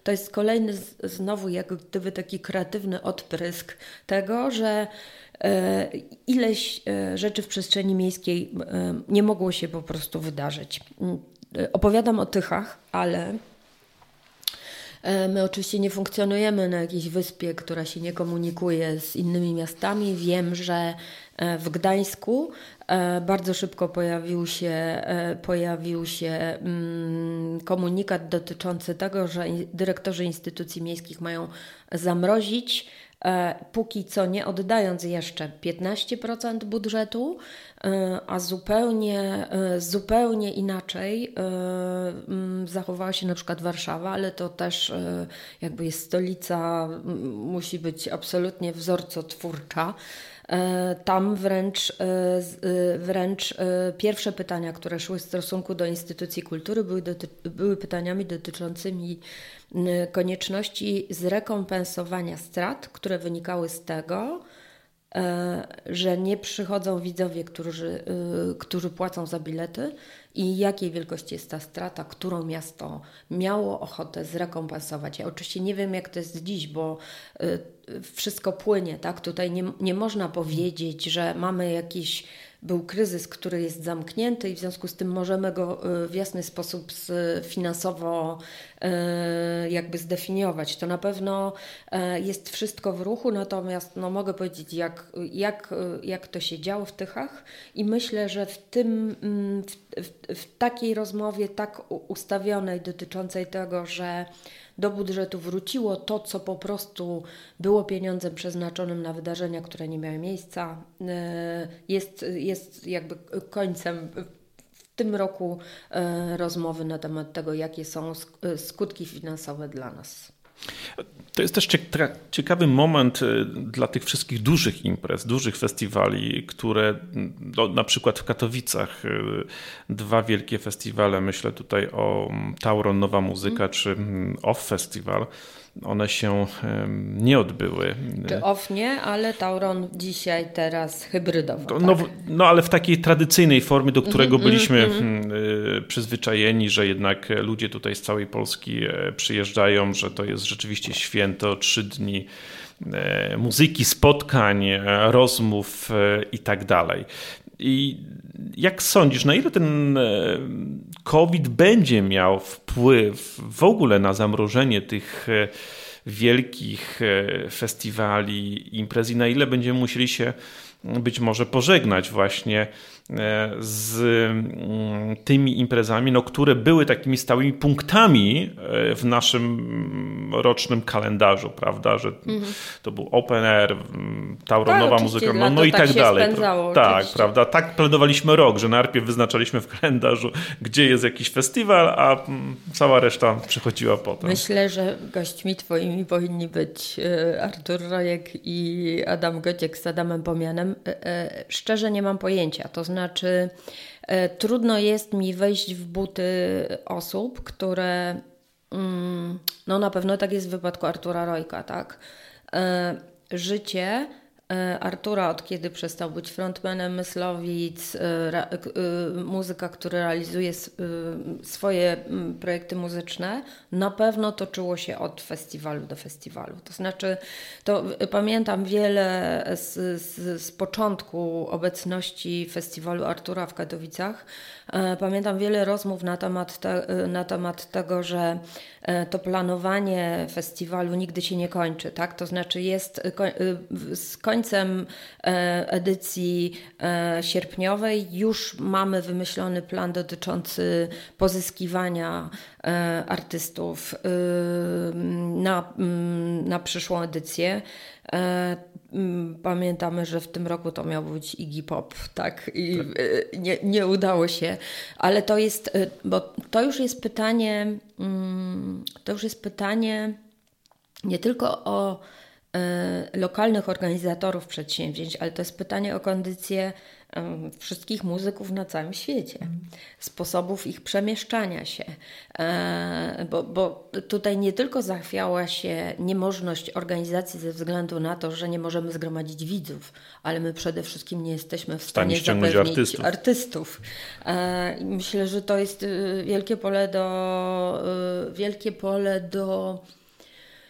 to jest kolejny znowu jak gdyby taki kreatywny odprysk tego, że E, ileś e, rzeczy w przestrzeni miejskiej e, nie mogło się po prostu wydarzyć. Mm, opowiadam o Tychach, ale My oczywiście nie funkcjonujemy na jakiejś wyspie, która się nie komunikuje z innymi miastami. Wiem, że w Gdańsku bardzo szybko pojawił się, pojawił się mm, komunikat dotyczący tego, że dyrektorzy instytucji miejskich mają zamrozić E, póki co nie oddając jeszcze 15% budżetu, e, a zupełnie, e, zupełnie inaczej zachowała się na przykład Warszawa, ale to też jakby jest stolica, musi być absolutnie wzorcotwórcza. Tam wręcz, wręcz pierwsze pytania, które szły w stosunku do instytucji kultury, były, doty- były pytaniami dotyczącymi konieczności zrekompensowania strat, które wynikały z tego, e, że nie przychodzą widzowie, którzy, którzy płacą za bilety i jakiej wielkości jest ta strata, którą miasto miało ochotę zrekompensować. Ja oczywiście nie wiem, jak to jest dziś, bo y, wszystko płynie, tak? Tutaj nie, nie można powiedzieć, że mamy jakiś był kryzys, który jest zamknięty i w związku z tym możemy go w jasny sposób finansowo E, jakby zdefiniować. To na pewno e, jest wszystko w ruchu, natomiast no, mogę powiedzieć, jak, jak, jak to się działo w Tychach i myślę, że w tym, mm, w, w, w takiej rozmowie tak ustawionej dotyczącej tego, że do budżetu wróciło to, co po prostu było pieniądzem przeznaczonym na wydarzenia, które nie miały miejsca, e, jest, jest jakby końcem tym roku rozmowy na temat tego, jakie są skutki finansowe dla nas. To jest też ciekawy moment y, dla tych wszystkich dużych imprez, dużych festiwali, które no, na przykład w Katowicach y, dwa wielkie festiwale, myślę tutaj o Tauron Nowa Muzyka mm. czy Off Festival, one się nie odbyły. Czy off nie, ale Tauron dzisiaj, teraz hybrydowo. No, tak? no ale w takiej tradycyjnej formie, do którego mm -hmm, byliśmy mm -hmm. Przyzwyczajeni, że jednak ludzie tutaj z całej Polski e, przyjeżdżają, że to jest rzeczywiście święto, trzy dni e, muzyki, spotkań, rozmów i tak dalej. I jak sądzisz, na ile ten COVID będzie miał wpływ w ogóle na zamrożenie tych e, wielkich e, festiwali, imprez i na ile będziemy musieli się być może pożegnać właśnie E, z mm, tymi imprezami, no, które były takimi stałymi punktami e, w naszym rocznym kalendarzu, prawda, że mhm. to był open air, tauronowa tak, muzyka, no, no i tak, tak dalej. Spędzało, tak, oczywiście. prawda, tak planowaliśmy rok, że najpierw wyznaczaliśmy w kalendarzu, gdzie jest jakiś festiwal, a cała reszta przychodziła potem. Myślę, że gośćmi twoimi powinni być e, Artur Rojek i Adam Gociek z Adamem Pomianem. Szczerze nie mam pojęcia, to znaczy znaczy, e, trudno jest mi wejść w buty osób, które. Mm, no na pewno tak jest w wypadku Artura Rojka, tak? E, życie Artura, od kiedy przestał być frontmanem Myslowic, e, e, muzyka, który realizuje swoje projekty muzyczne, na pewno toczyło się od festiwalu do festiwalu. To znaczy, to pamiętam wiele z, z, z początku obecności festiwalu Artura w Katowicach. Pamiętam wiele rozmów na temat, te, na temat tego, że to planowanie festiwalu nigdy się nie kończy, tak? To znaczy jest z końcem e, edycji e, sierpniowej już mamy wymyślony plan dotyczący pozyskiwania e, artystów na, na przyszłą edycję. Pamiętamy, że w tym roku to miał być Iggy Pop, tak? I tak. Nie, nie udało się, ale to jest, bo to już jest pytanie, to już jest pytanie nie tylko o lokalnych organizatorów przedsięwzięć, ale to jest pytanie o kondycję wszystkich muzyków na całym świecie, sposobów ich przemieszczania się, e, bo, bo tutaj nie tylko zachwiała się niemożność organizacji ze względu na to, że nie możemy zgromadzić widzów, ale my przede wszystkim nie jesteśmy w stanie zapewnić artystów. artystów. Myślę, że to jest y, wielkie pole do, y, wielkie pole do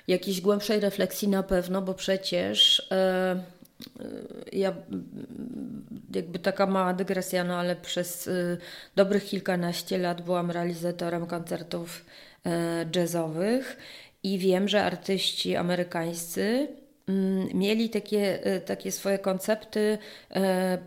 jakiejś głębszej refleksji na pewno, bo przecież e, e, ja jakby taka mała dygresja, no ale przez e, dobrych kilkanaście lat byłam realizatorem koncertów jazzowych i wiem, że artyści amerykańscy mm, mieli takie, takie swoje koncepty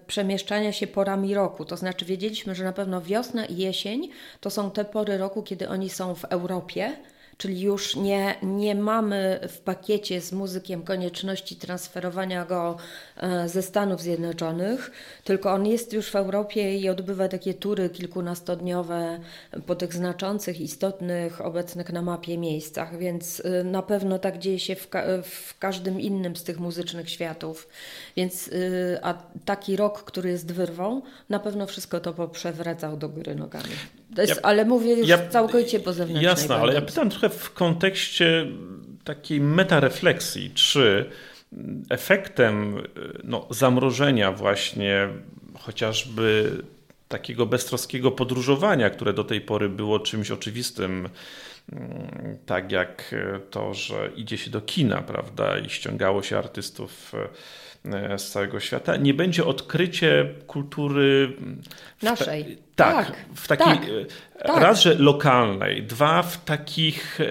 przemieszczania się porami roku. To znaczy wiedzieliśmy, że na pewno wiosna i jesień to są te pory roku, kiedy oni są w Europie, czyli już nie, nie mamy w pakiecie z muzykiem konieczności transferowania go e, ze Stanów Zjednoczonych, tylko on jest już w Europie i odbywa takie tury kilkunastodniowe po tych znaczących, istotnych, obecnych na mapie miejscach, więc e, na pewno tak dzieje się w, ka w każdym innym z tych muzycznych światów. Więc e, a taki rok, który jest wyrwą, na pewno wszystko to poprzewracał do góry nogami. Jest, ja, ale mówię już ja, całkowicie po zewnętrznej. Jasne, ale ja pytam trochę w kontekście takiej metarefleksji, czy efektem no, zamrożenia właśnie chociażby takiego beztroskiego podróżowania, które do tej pory było czymś oczywistym, mm, tak jak to, że idzie się do kina, prawda, i ściągało się artystów e, z całego świata, nie będzie odkrycie kultury naszej. Tak, tak, w takiej tak, e, tak. raz, że lokalnej, dwa w takich e,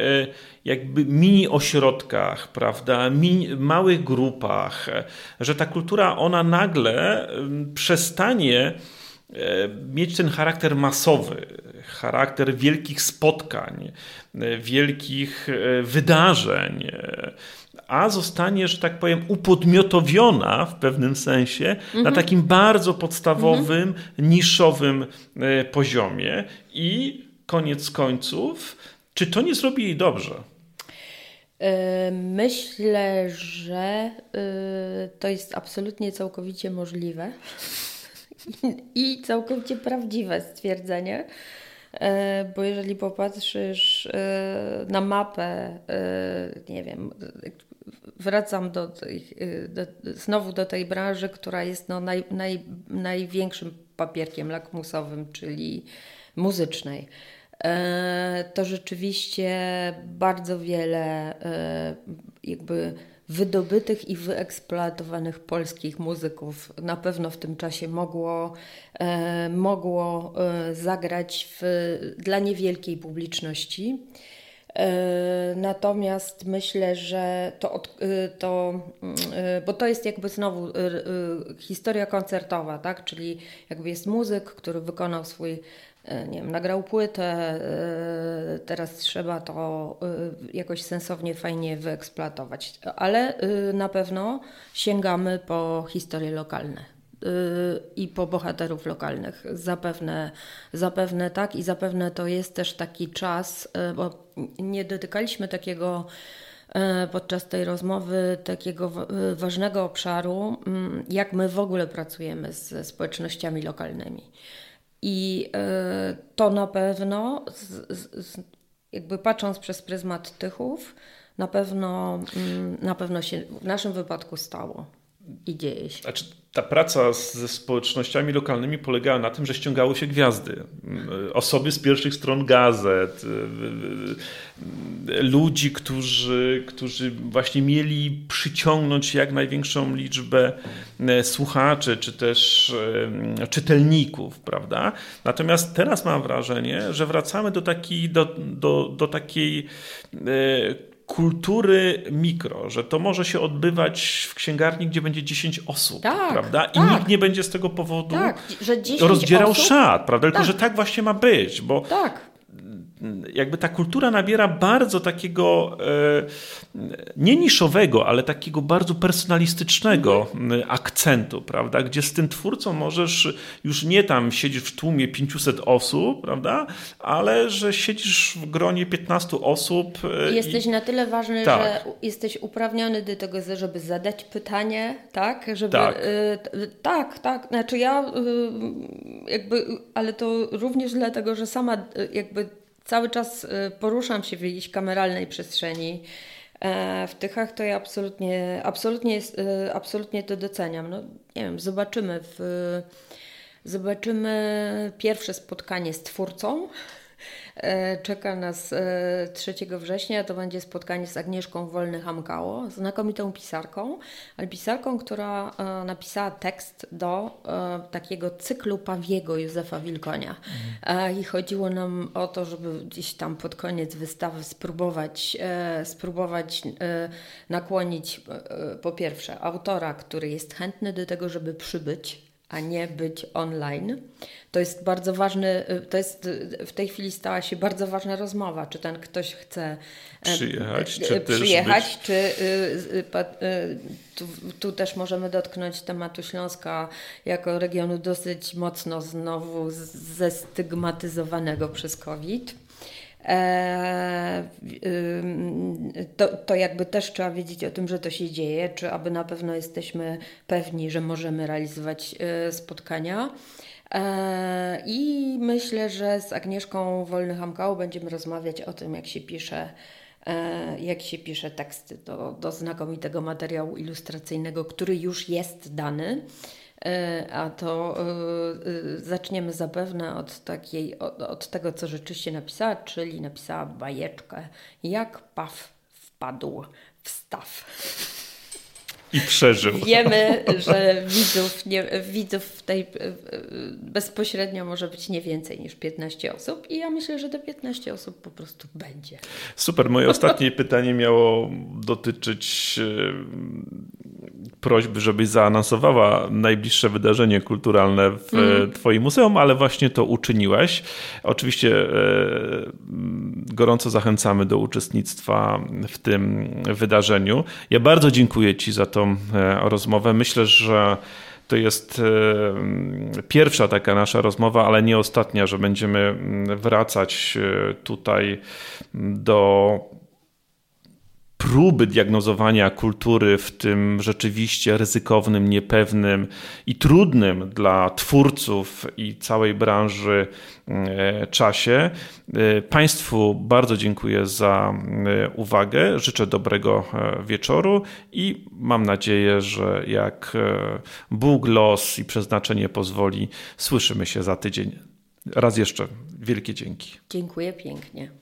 jakby mini ośrodkach, prawda, mini, małych grupach, że ta kultura ona nagle przestanie mieć ten charakter masowy, charakter wielkich spotkań, wielkich wydarzeń, a zostanie, że tak powiem, upodmiotowiona w pewnym sensie mhm. na takim bardzo podstawowym, mhm. niszowym e, poziomie i koniec końców, czy to nie zrobi jej dobrze? E, myślę, że e, to jest absolutnie całkowicie możliwe i całkowicie prawdziwe stwierdzenie. Bo jeżeli popatrzysz na mapę, nie wiem, wracam do, tej, do, znowu do tej branży, która jest no naj, naj, największym papierkiem lakmusowym, czyli muzycznej. E, to rzeczywiście bardzo wiele e, jakby wydobytych i wyeksploatowanych polskich muzyków na pewno w tym czasie mogło, e, mogło zagrać w, dla niewielkiej publiczności. E, natomiast myślę, że to, e, to, e, bo to jest jakby znowu historia koncertowa, tak? Czyli jakby jest muzyk, który wykonał swój, nie wiem, nagrał płytę, teraz trzeba to jakoś sensownie, fajnie wyeksploatować. Ale na pewno sięgamy po historie lokalne i po bohaterów lokalnych. Zapewne, zapewne tak i zapewne to jest też taki czas, y, bo nie dotykaliśmy takiego y, podczas tej rozmowy takiego y, ważnego obszaru, mm, jak my w ogóle pracujemy ze społecznościami lokalnymi. I to na pewno, jakby patrząc przez pryzmat Tychów, na pewno, mm, na pewno się w naszym wypadku stało i dzieje się. Znaczy, ta praca ze społecznościami lokalnymi polegała na tym, że ściągało się gwiazdy. Osoby z pierwszych stron gazet, y, y, y, ludzi, którzy, którzy właśnie mieli przyciągnąć jak największą liczbę słuchaczy, czy też czytelników, prawda? Natomiast teraz mam wrażenie, że wracamy do, takiej, do, do, do takiej kultury mikro, że to może się odbywać w księgarni, gdzie będzie 10 osób, tak, prawda? I tak. nikt nie będzie z tego powodu tak, rozdzierał osób? szat, prawda? Tylko, tak. że tak właśnie ma być, bo tak jakby ta kultura nabiera bardzo takiego e, nie niszowego, ale takiego bardzo personalistycznego mhm. akcentu, prawda? Gdzie z tym twórcą możesz już nie tam siedzieć w tłumie 500 osób, prawda? Ale że siedzisz w gronie 15 osób. E, jesteś i... na tyle ważny, tak. że jesteś uprawniony do tego, żeby zadać pytanie, tak? Żeby, tak. Y, tak, tak. Znaczy ja y, jakby, ale to również dlatego, że sama y, jakby cały czas y, poruszam się w jakiejś kameralnej przestrzeni. E, w Tychach to ja absolutnie, absolutnie, y, absolutnie to doceniam. No, nie wiem, zobaczymy w, zobaczymy pierwsze spotkanie z twórcą czeka nas 3 e, września. To będzie spotkanie z Agnieszką Wolny-Hamkało, znakomitą pisarką, ale pisarką, która e, napisała tekst do takiego cyklu Pawiego Józefa Wilkonia. I chodziło nam o to, żeby gdzieś tam pod koniec wystawy spróbować, spróbować nakłonić po pierwsze autora, który jest chętny do tego, żeby przybyć a nie być online. To jest bardzo ważny, y, to jest y, w tej chwili stała się bardzo ważna rozmowa, czy ten ktoś chce przyjechać, czy, przyjechać, być... czy tu, tu, też możemy dotknąć tematu Śląska jako regionu dosyć mocno znowu zestygmatyzowanego przez COVID. E, to, to jakby też trzeba wiedzieć o tym, że to się dzieje, czy aby na pewno jesteśmy pewni, że możemy realizować e, spotkania. E, I myślę, że z Agnieszką Wolny-Hamkałą będziemy rozmawiać o tym, jak się pisze jak się pisze teksty do, do znakomitego materiału ilustracyjnego, który już jest dany. E, a to e, e, zaczniemy zapewne od, takiej, od, od tego, co rzeczywiście napisała, czyli napisała bajeczkę, jak paw wpadł w staw. I przeżył. Wiemy, że widzów, nie, widzów w tej bezpośrednio może być nie więcej niż 15 osób i ja myślę, że te 15 osób po prostu będzie. Super. Moje ostatnie *laughs* pytanie miało dotyczyć prośby, żebyś zaanonsowała najbliższe wydarzenie kulturalne w mm. Twoim muzeum, ale właśnie to uczyniłaś. Oczywiście e, gorąco zachęcamy do uczestnictwa w tym wydarzeniu. Ja bardzo dziękuję Ci za tą rozmowę. Myślę, że to jest pierwsza taka nasza rozmowa, ale nie ostatnia, że będziemy mm, wracać tutaj do próby diagnozowania kultury w tym rzeczywiście ryzykownym, niepewnym i trudnym dla twórców i całej branży e, czasie. E, państwu bardzo dziękuję za e, uwagę. Życzę dobrego wieczoru i mam nadzieję, że jak Bóg, los i przeznaczenie pozwoli, słyszymy się za tydzień. Raz jeszcze wielkie dzięki. Dziękuję pięknie.